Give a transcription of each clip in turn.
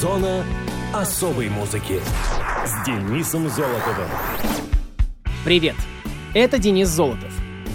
Зона особой музыки с Денисом Золотовым. Привет! Это Денис Золотов.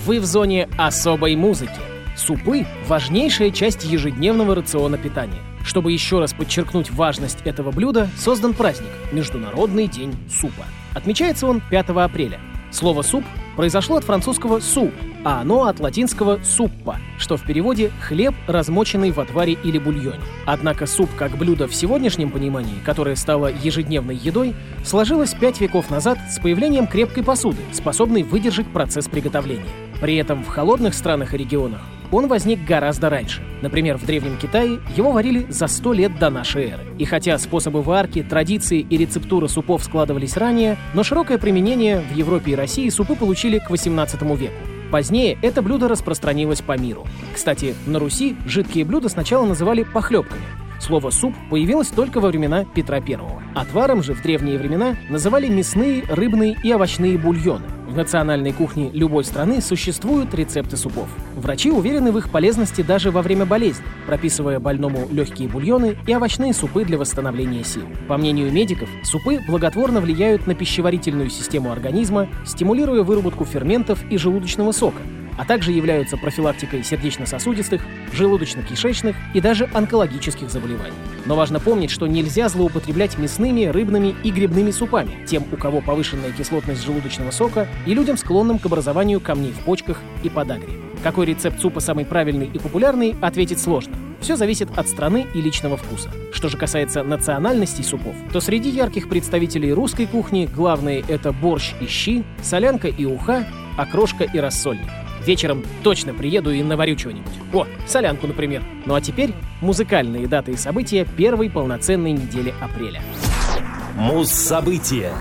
Вы в зоне особой музыки. Супы – важнейшая часть ежедневного рациона питания. Чтобы еще раз подчеркнуть важность этого блюда, создан праздник – Международный день супа. Отмечается он 5 апреля. Слово «суп» произошло от французского «суп», а оно от латинского «суппа», что в переводе «хлеб, размоченный в отваре или бульоне». Однако суп как блюдо в сегодняшнем понимании, которое стало ежедневной едой, сложилось пять веков назад с появлением крепкой посуды, способной выдержать процесс приготовления. При этом в холодных странах и регионах он возник гораздо раньше. Например, в Древнем Китае его варили за 100 лет до нашей эры. И хотя способы варки, традиции и рецептура супов складывались ранее, но широкое применение в Европе и России супы получили к 18 веку. Позднее это блюдо распространилось по миру. Кстати, на Руси жидкие блюда сначала называли похлебками. Слово «суп» появилось только во времена Петра I. Отваром же в древние времена называли мясные, рыбные и овощные бульоны. В национальной кухне любой страны существуют рецепты супов. Врачи уверены в их полезности даже во время болезни, прописывая больному легкие бульоны и овощные супы для восстановления сил. По мнению медиков, супы благотворно влияют на пищеварительную систему организма, стимулируя выработку ферментов и желудочного сока, а также являются профилактикой сердечно-сосудистых, желудочно-кишечных и даже онкологических заболеваний. Но важно помнить, что нельзя злоупотреблять мясными, рыбными и грибными супами тем, у кого повышенная кислотность желудочного сока и людям, склонным к образованию камней в почках и подагре. Какой рецепт супа самый правильный и популярный, ответить сложно. Все зависит от страны и личного вкуса. Что же касается национальностей супов, то среди ярких представителей русской кухни главные это борщ и щи, солянка и уха, окрошка и рассольник. Вечером точно приеду и наварю чего-нибудь. О, солянку, например. Ну а теперь музыкальные даты и события первой полноценной недели апреля. Муз-события.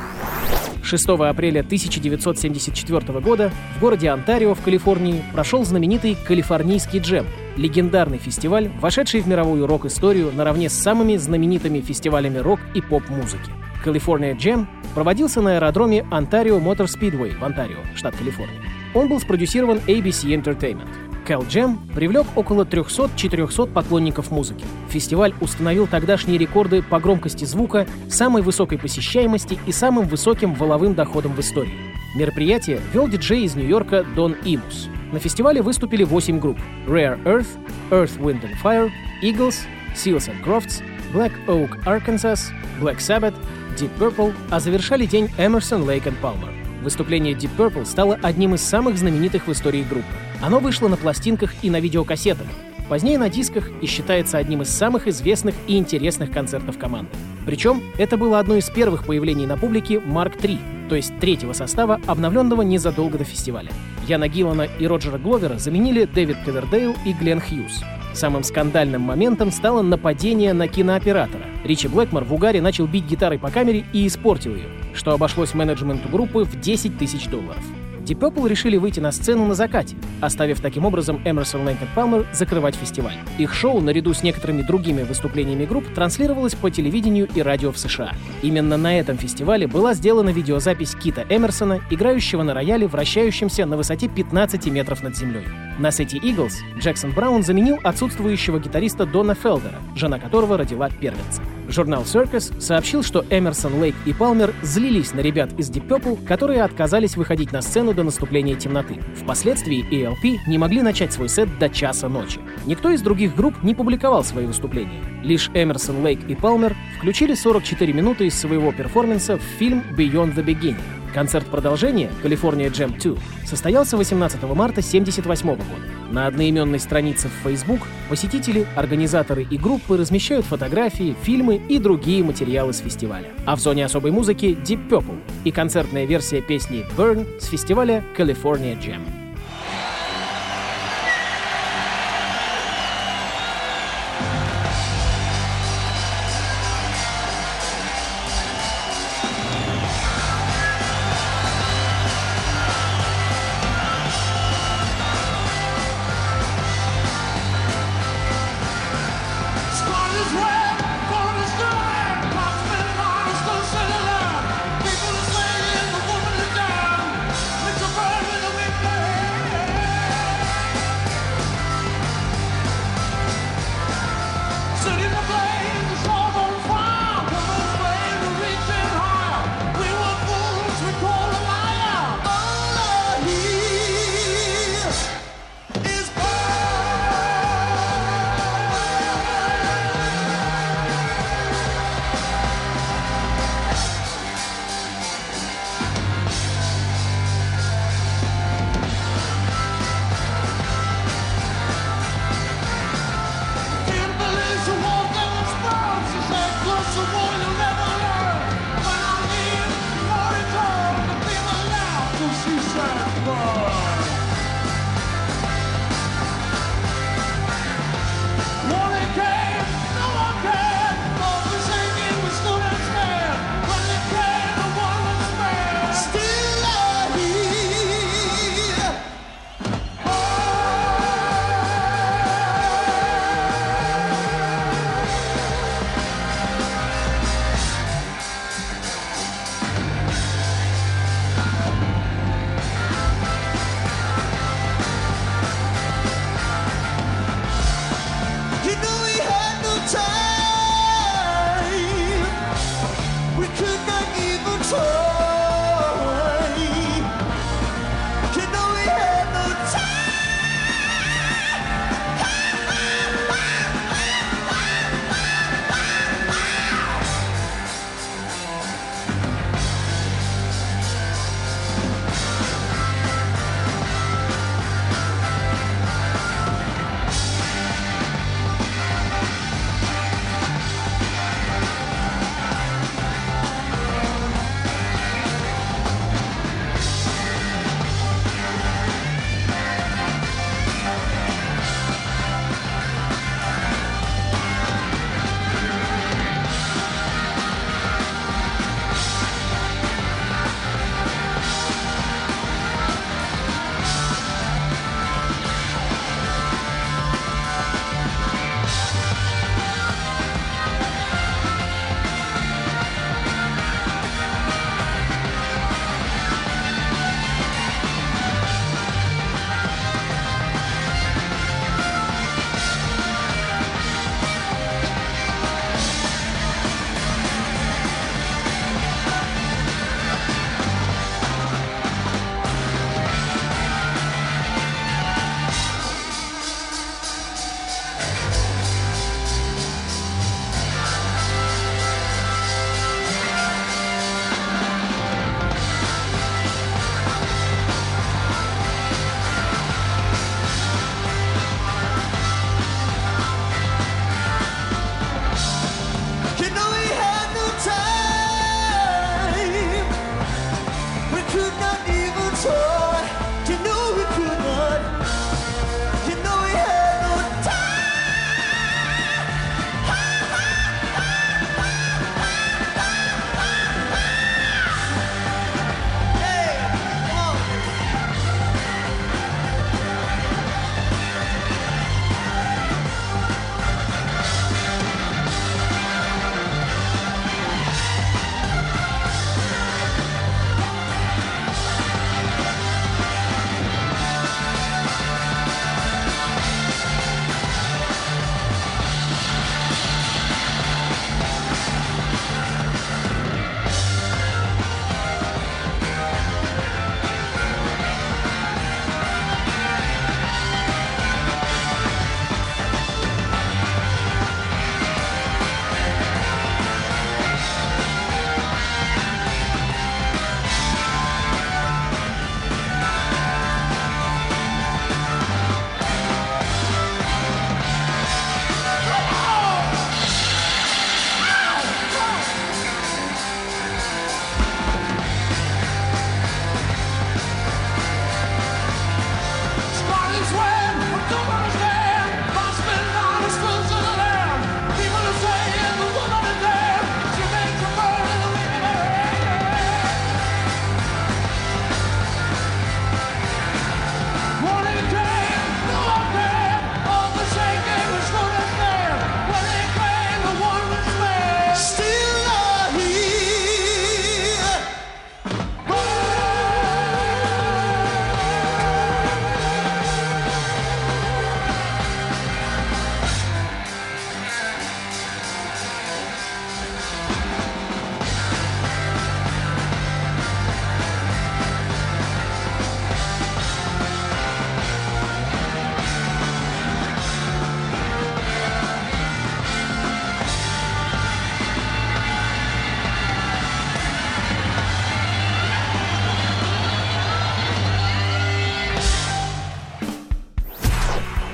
6 апреля 1974 года в городе Онтарио в Калифорнии прошел знаменитый Калифорнийский джем, легендарный фестиваль, вошедший в мировую рок-историю наравне с самыми знаменитыми фестивалями рок и поп-музыки. California Jam проводился на аэродроме Ontario Motor Speedway в Онтарио, штат Калифорния. Он был спродюсирован ABC Entertainment. Cal Jam привлек около 300-400 поклонников музыки. Фестиваль установил тогдашние рекорды по громкости звука, самой высокой посещаемости и самым высоким воловым доходом в истории. Мероприятие вел диджей из Нью-Йорка Дон Имус. На фестивале выступили 8 групп — Rare Earth, Earth, Wind and Fire, Eagles, Seals and Crofts, Black Oak, Arkansas, Black Sabbath, Deep Purple, а завершали день Emerson, Lake and Palmer. Выступление Deep Purple стало одним из самых знаменитых в истории группы. Оно вышло на пластинках и на видеокассетах, позднее на дисках и считается одним из самых известных и интересных концертов команды. Причем это было одно из первых появлений на публике Mark III, то есть третьего состава, обновленного незадолго до фестиваля. Яна Гиллана и Роджера Гловера заменили Дэвид Ковердейл и Глен Хьюз. Самым скандальным моментом стало нападение на кинооператора. Ричи Блэкмор в угаре начал бить гитарой по камере и испортил ее, что обошлось менеджменту группы в 10 тысяч долларов. Deep Purple решили выйти на сцену на закате, оставив таким образом Эмерсон Лэнкет Палмер закрывать фестиваль. Их шоу, наряду с некоторыми другими выступлениями групп, транслировалось по телевидению и радио в США. Именно на этом фестивале была сделана видеозапись Кита Эмерсона, играющего на рояле, вращающемся на высоте 15 метров над землей. На сете Eagles Джексон Браун заменил отсутствующего гитариста Дона Фелдера, жена которого родила первенца. Журнал Circus сообщил, что Эмерсон, Лейк и Палмер злились на ребят из Deep Purple, которые отказались выходить на сцену до наступления темноты. Впоследствии ELP не могли начать свой сет до часа ночи. Никто из других групп не публиковал свои выступления. Лишь Эмерсон, Лейк и Палмер включили 44 минуты из своего перформанса в фильм Beyond the Beginning. Концерт продолжения California Jam 2 состоялся 18 марта 1978 года. На одноименной странице в Facebook посетители, организаторы и группы размещают фотографии, фильмы и другие материалы с фестиваля. А в зоне особой музыки Deep Purple и концертная версия песни Burn с фестиваля California Jam.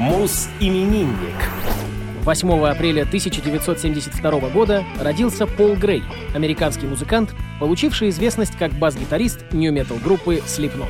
Соус-именинник. 8 апреля 1972 года родился Пол Грей, американский музыкант, получивший известность как бас-гитарист нью-метал группы Slipknot.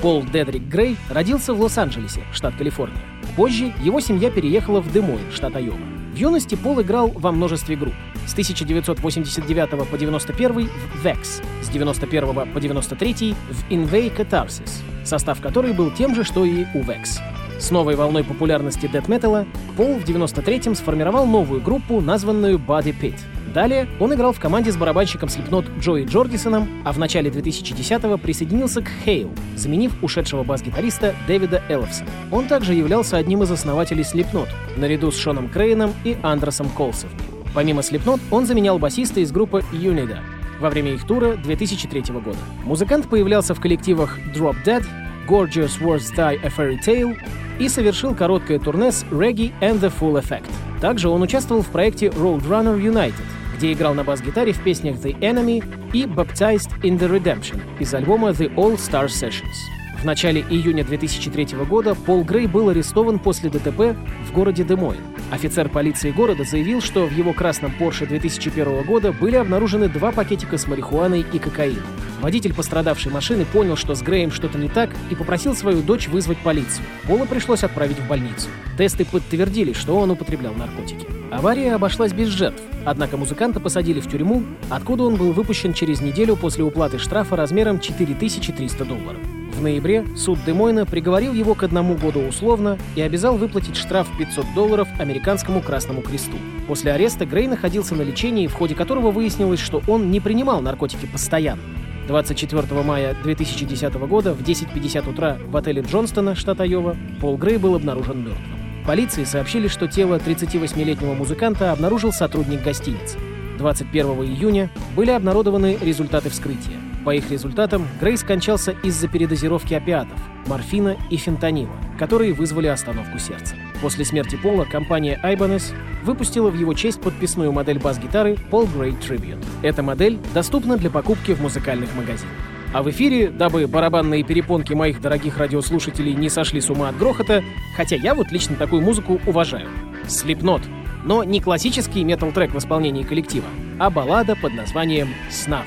Пол Дедрик Грей родился в Лос-Анджелесе, штат Калифорния. Позже его семья переехала в Демойн, штат Айова. В юности Пол играл во множестве групп. С 1989 по 91 в Vex, с 91 по 93 в Invade Catharsis, состав которой был тем же, что и у Vex. С новой волной популярности дэт-металла Пол в 93-м сформировал новую группу, названную Body Pit. Далее он играл в команде с барабанщиком Slipknot Джои Джордисоном, а в начале 2010-го присоединился к Хейл, заменив ушедшего бас-гитариста Дэвида Элловсона. Он также являлся одним из основателей Slipknot, наряду с Шоном Крейном и Андросом Колсовни. Помимо Slipknot, он заменял басиста из группы Unida во время их тура 2003 года. Музыкант появлялся в коллективах Drop Dead, Gorgeous Words Die a Fairy Tale и совершил короткое турне с Reggae and the Full Effect. Также он участвовал в проекте Roadrunner United, где играл на бас-гитаре в песнях The Enemy и Baptized in the Redemption из альбома The All Star Sessions. В начале июня 2003 года Пол Грей был арестован после ДТП в городе Демойн. Офицер полиции города заявил, что в его красном Порше 2001 года были обнаружены два пакетика с марихуаной и кокаином. Водитель пострадавшей машины понял, что с Греем что-то не так, и попросил свою дочь вызвать полицию. Пола пришлось отправить в больницу. Тесты подтвердили, что он употреблял наркотики. Авария обошлась без жертв, однако музыканта посадили в тюрьму, откуда он был выпущен через неделю после уплаты штрафа размером 4300 долларов. В ноябре суд Демойна приговорил его к одному году условно и обязал выплатить штраф 500 долларов американскому Красному Кресту. После ареста Грей находился на лечении, в ходе которого выяснилось, что он не принимал наркотики постоянно. 24 мая 2010 года в 10.50 утра в отеле Джонстона, штат Айова, Пол Грей был обнаружен мертвым. Полиции сообщили, что тело 38-летнего музыканта обнаружил сотрудник гостиницы. 21 июня были обнародованы результаты вскрытия. По их результатам Грей скончался из-за передозировки опиатов, морфина и фентанила, которые вызвали остановку сердца. После смерти Пола компания Ibanez выпустила в его честь подписную модель бас-гитары Paul Gray Tribute. Эта модель доступна для покупки в музыкальных магазинах. А в эфире, дабы барабанные перепонки моих дорогих радиослушателей не сошли с ума от грохота, хотя я вот лично такую музыку уважаю. Slipknot. Но не классический метал-трек в исполнении коллектива, а баллада под названием «Snuff».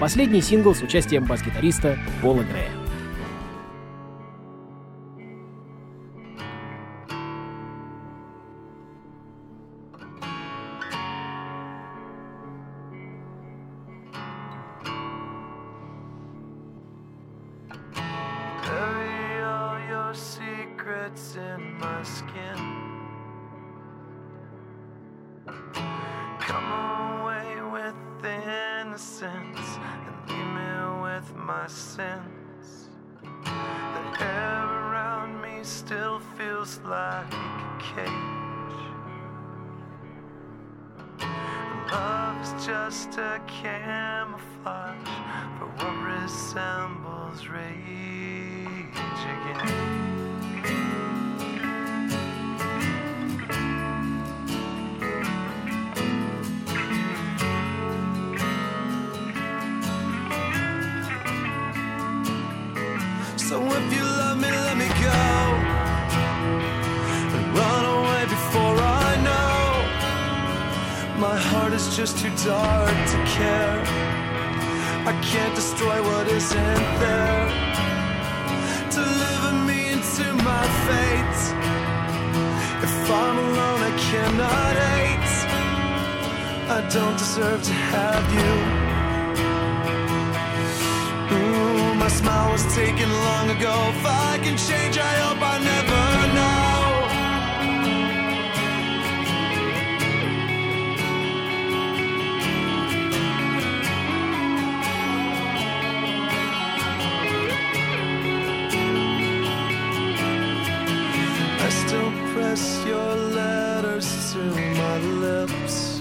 Последний сингл с участием бас-гитариста Пола Грея. In my skin. My. The air around me still feels like a cage. Love is just a camouflage is just too dark to care. I can't destroy what isn't there. Deliver me into my fate. If I'm alone, I cannot hate. I don't deserve to have you. Ooh, my smile was taken long ago. If I can change, I hope I never know. Press your letters to my lips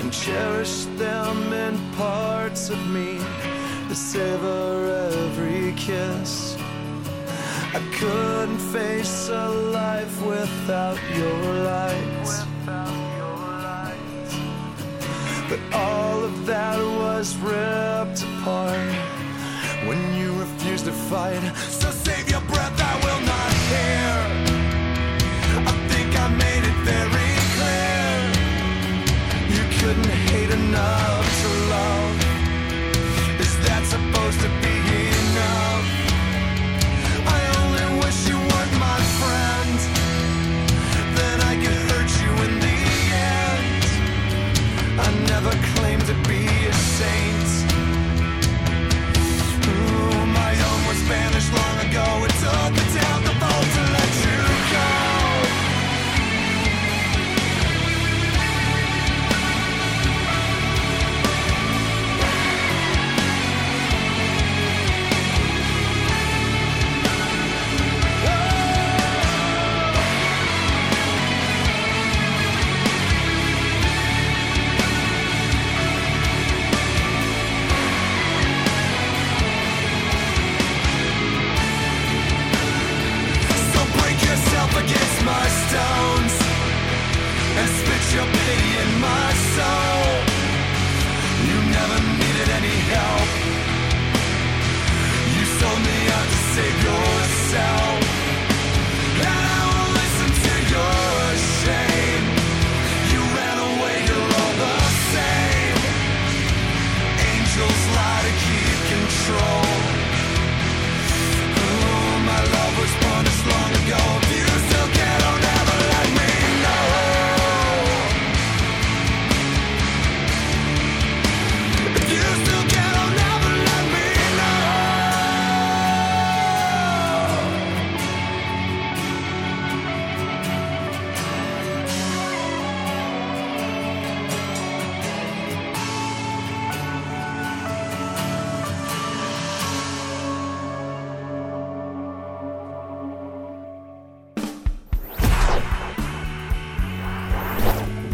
and cherish them in parts of me that savor every kiss. I couldn't face a life without your light. But all of that was ripped apart when you refused to fight.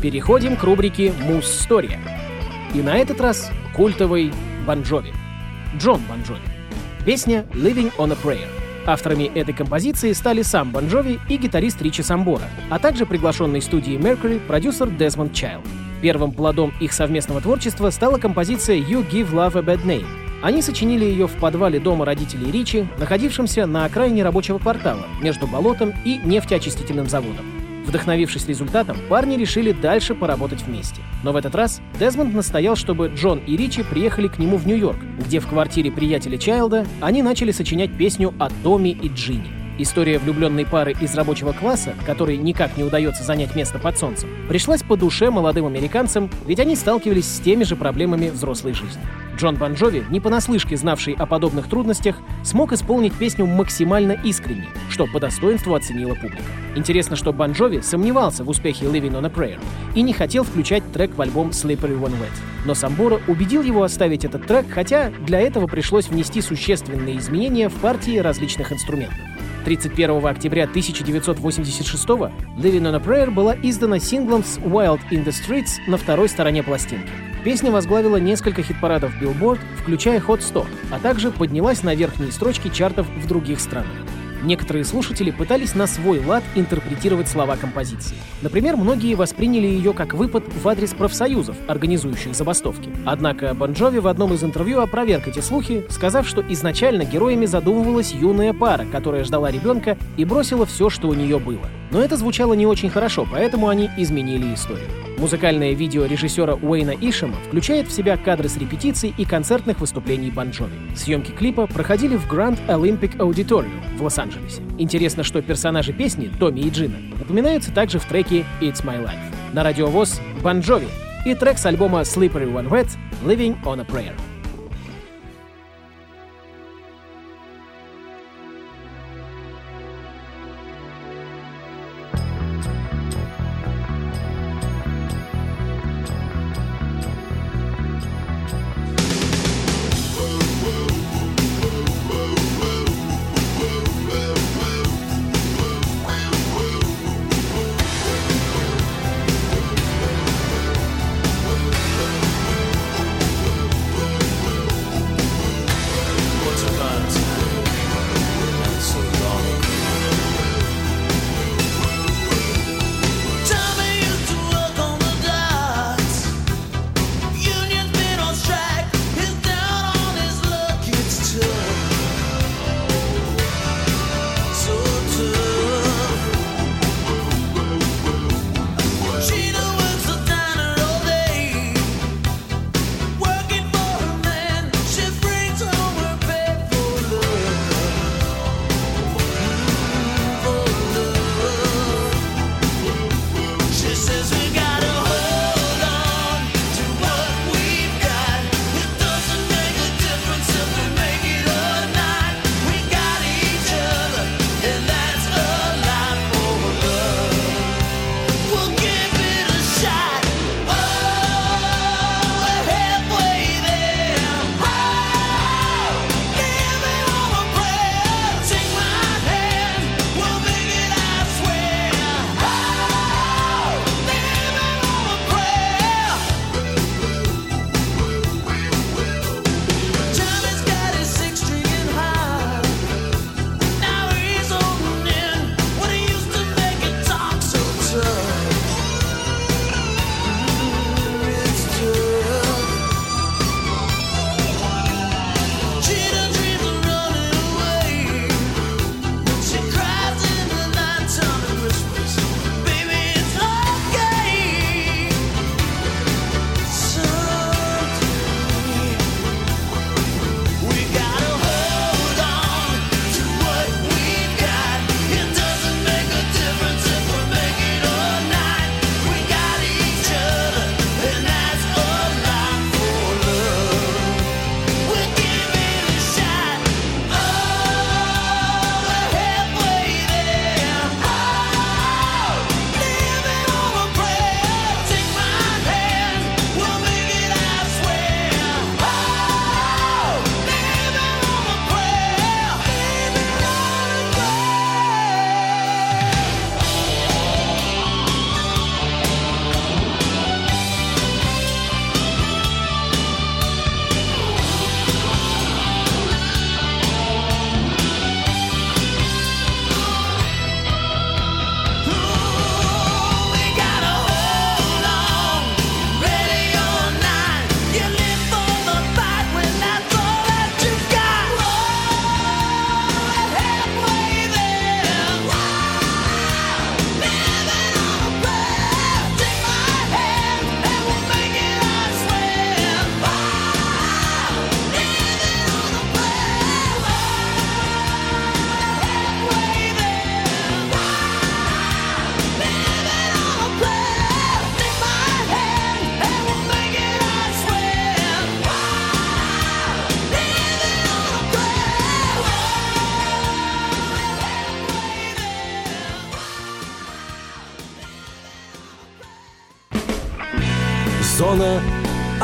Переходим к рубрике «Муз-история». И на этот раз культовый Бон Джови. Джон Бон Джови. Песня «Living on a Prayer». Авторами этой композиции стали сам Бон Джови и гитарист Ричи Самбора, а также приглашенный студией Mercury продюсер Дезмонд Чайлд. Первым плодом их совместного творчества стала композиция «You Give Love a Bad Name». Они сочинили ее в подвале дома родителей Ричи, находившемся на окраине рабочего квартала, между болотом и нефтеочистительным заводом. Вдохновившись результатом, парни решили дальше поработать вместе. Но в этот раз Дезмонд настоял, чтобы Джон и Ричи приехали к нему в Нью-Йорк, где в квартире приятеля Чайлда они начали сочинять песню о Томе и Джинни. История влюбленной пары из рабочего класса, которой никак не удается занять место под солнцем, пришлась по душе молодым американцам, ведь они сталкивались с теми же проблемами взрослой жизни. Джон Бон не понаслышке знавший о подобных трудностях, смог исполнить песню максимально искренне, что по достоинству оценила публика. Интересно, что Бон сомневался в успехе Living on a Prayer и не хотел включать трек в альбом Slippery When Wet. Но Самбора убедил его оставить этот трек, хотя для этого пришлось внести существенные изменения в партии различных инструментов. 31 октября 1986 Living on a Prayer была издана синглом с Wild in the Streets на второй стороне пластинки. Песня возглавила несколько хит-парадов Billboard, включая Hot 100, а также поднялась на верхние строчки чартов в других странах. Некоторые слушатели пытались на свой лад интерпретировать слова композиции. Например, многие восприняли ее как выпад в адрес профсоюзов, организующих забастовки. Однако Бон Джови в одном из интервью опроверг эти слухи, сказав, что изначально героями задумывалась юная пара, которая ждала ребенка и бросила все, что у нее было. Но это звучало не очень хорошо, поэтому они изменили историю. Музыкальное видео режиссера Уэйна Ишема включает в себя кадры с репетиций и концертных выступлений Бон Джови. Съемки клипа проходили в Grand Olympic Auditorium в Лос-Анджелесе. Интересно, что персонажи песни, Томми и Джина, упоминаются также в треке «It's My Life». На Радио ВОС Бон Джови и трек с альбома Slippery When Wet «Living on a Prayer».